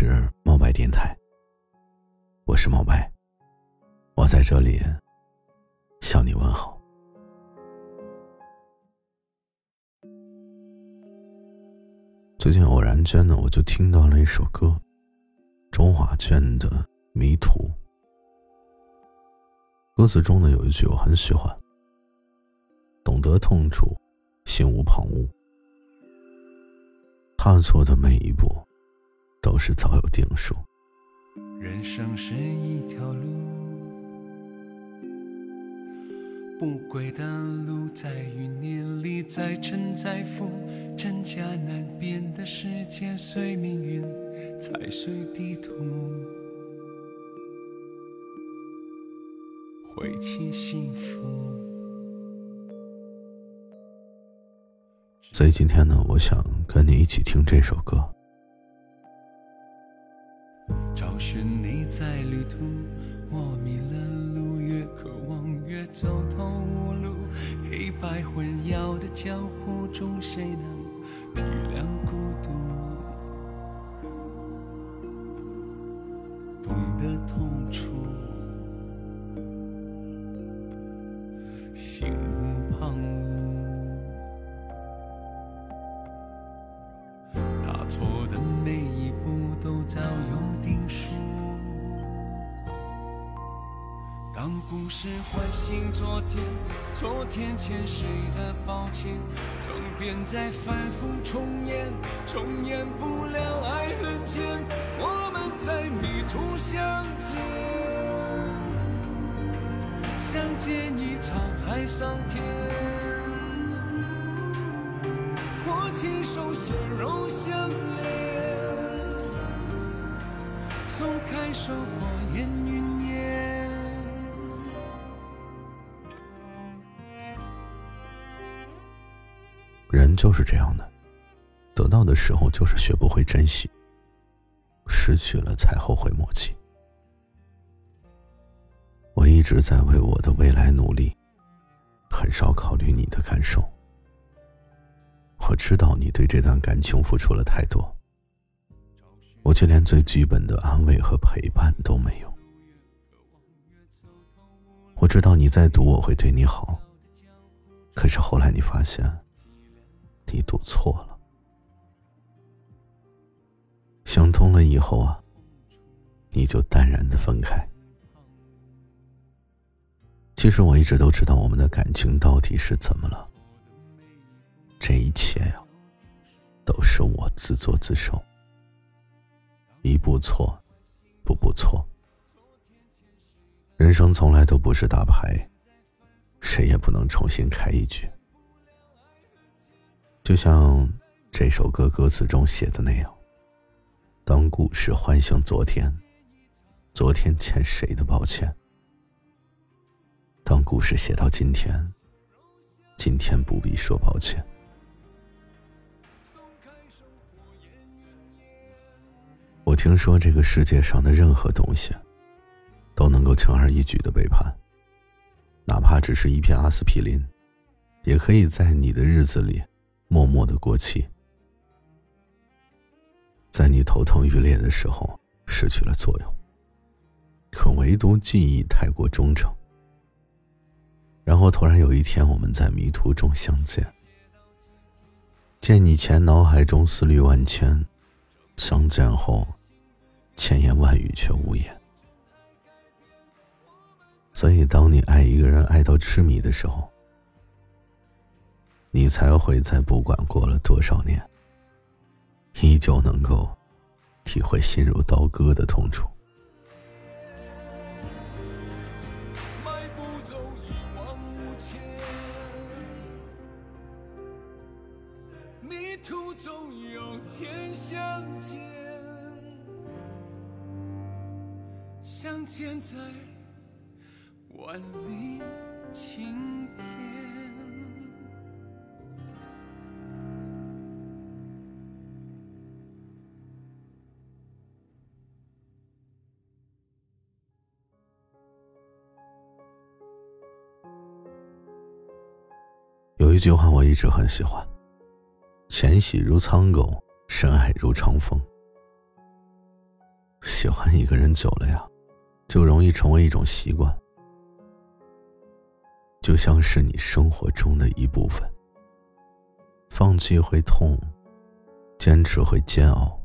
是猫白电台，我是猫白，我在这里向你问好。最近偶然间呢，我就听到了一首歌，周华健的《迷途》。歌词中呢有一句我很喜欢：“懂得痛楚，心无旁骛，踏错的每一步。”都是早有定数。人生是一条路，不归的路，在云念里，在沉在浮，真假难辨的世界，随命运，踩碎地图，回去幸福。所以今天呢，我想跟你一起听这首歌。是你在旅途，我迷了路，越渴望越走投无路。黑白混淆的江湖中，谁能体谅孤独？故事唤醒昨天，昨天欠谁的抱歉，总变在反复重演，重演不了爱恨间，我们在迷途相见，相见已沧海桑田，握起手心肉相连，松开手过烟云人就是这样的，得到的时候就是学不会珍惜，失去了才后悔莫及。我一直在为我的未来努力，很少考虑你的感受。我知道你对这段感情付出了太多，我却连最基本的安慰和陪伴都没有。我知道你在赌我会对你好，可是后来你发现。你赌错了，想通了以后啊，你就淡然的分开。其实我一直都知道我们的感情到底是怎么了，这一切呀，都是我自作自受。一步错，步步错。人生从来都不是打牌，谁也不能重新开一局。就像这首歌歌词中写的那样，当故事唤醒昨天，昨天欠谁的抱歉？当故事写到今天，今天不必说抱歉。我听说这个世界上的任何东西，都能够轻而易举的背叛，哪怕只是一片阿司匹林，也可以在你的日子里。默默的过期，在你头疼欲裂的时候失去了作用。可唯独记忆太过忠诚，然后突然有一天我们在迷途中相见，见你前脑海中思虑万千，相见后千言万语却无言。所以，当你爱一个人爱到痴迷的时候。你才会在不管过了多少年，依旧能够体会心如刀割的痛楚。迷途总有天相见，相见在万里晴天。一句话我一直很喜欢：“浅喜如苍狗，深爱如长风。”喜欢一个人久了呀，就容易成为一种习惯，就像是你生活中的一部分。放弃会痛，坚持会煎熬。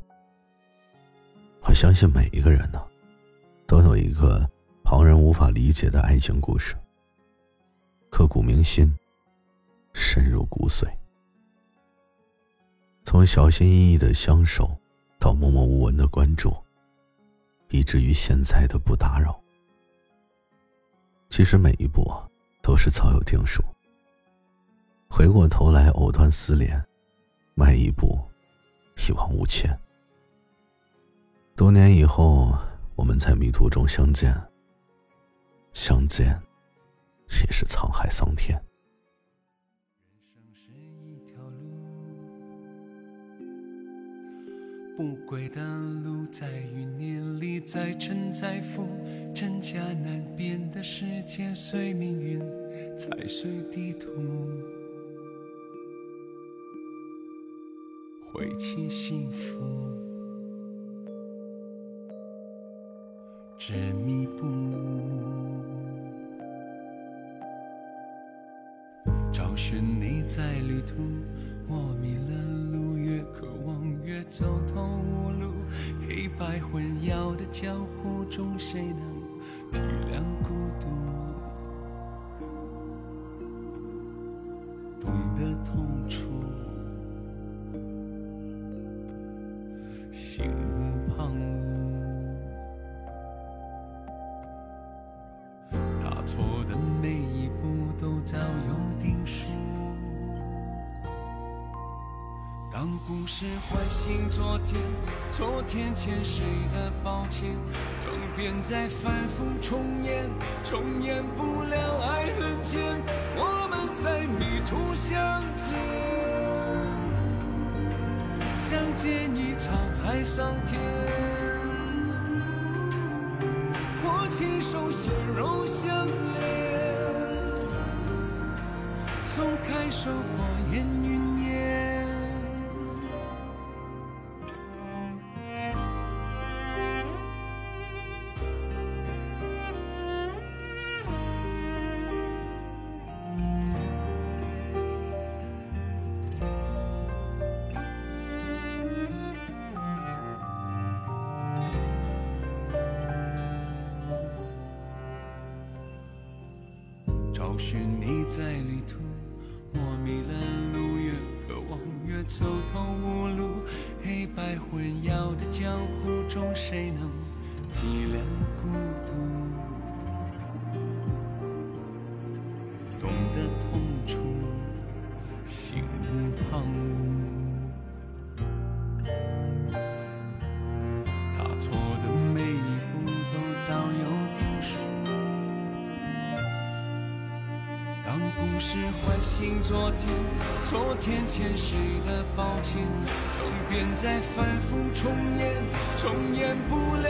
我相信每一个人呢，都有一个旁人无法理解的爱情故事，刻骨铭心，深入骨髓。从小心翼翼的相守，到默默无闻的关注。以至于现在的不打扰，其实每一步啊都是早有定数。回过头来藕断丝连，迈一步一往无前。多年以后，我们在迷途中相见，相见也是沧海桑田。不归的路，在余年里，在沉在浮，真假难辨的世界，随命运，踩碎地图，挥起幸福，执迷不悟，找寻你在旅途，我迷了路，渴望越走投无路，黑白混淆的江湖中，谁能体谅孤独？懂得痛楚，心无旁骛，踏错的当故事唤醒昨天，昨天欠谁的抱歉，总编在反复重演，重演不了爱恨间，我们在迷途相见，相见一场海桑田，握起手心肉相连，松开手过烟云在旅途，我迷了路，越渴望越走投无路，黑白混淆的江湖中，谁能体谅孤独？懂得痛楚，心无旁骛，踏错总是唤醒昨天，昨天欠谁的抱歉，总变在反复重演，重演不了。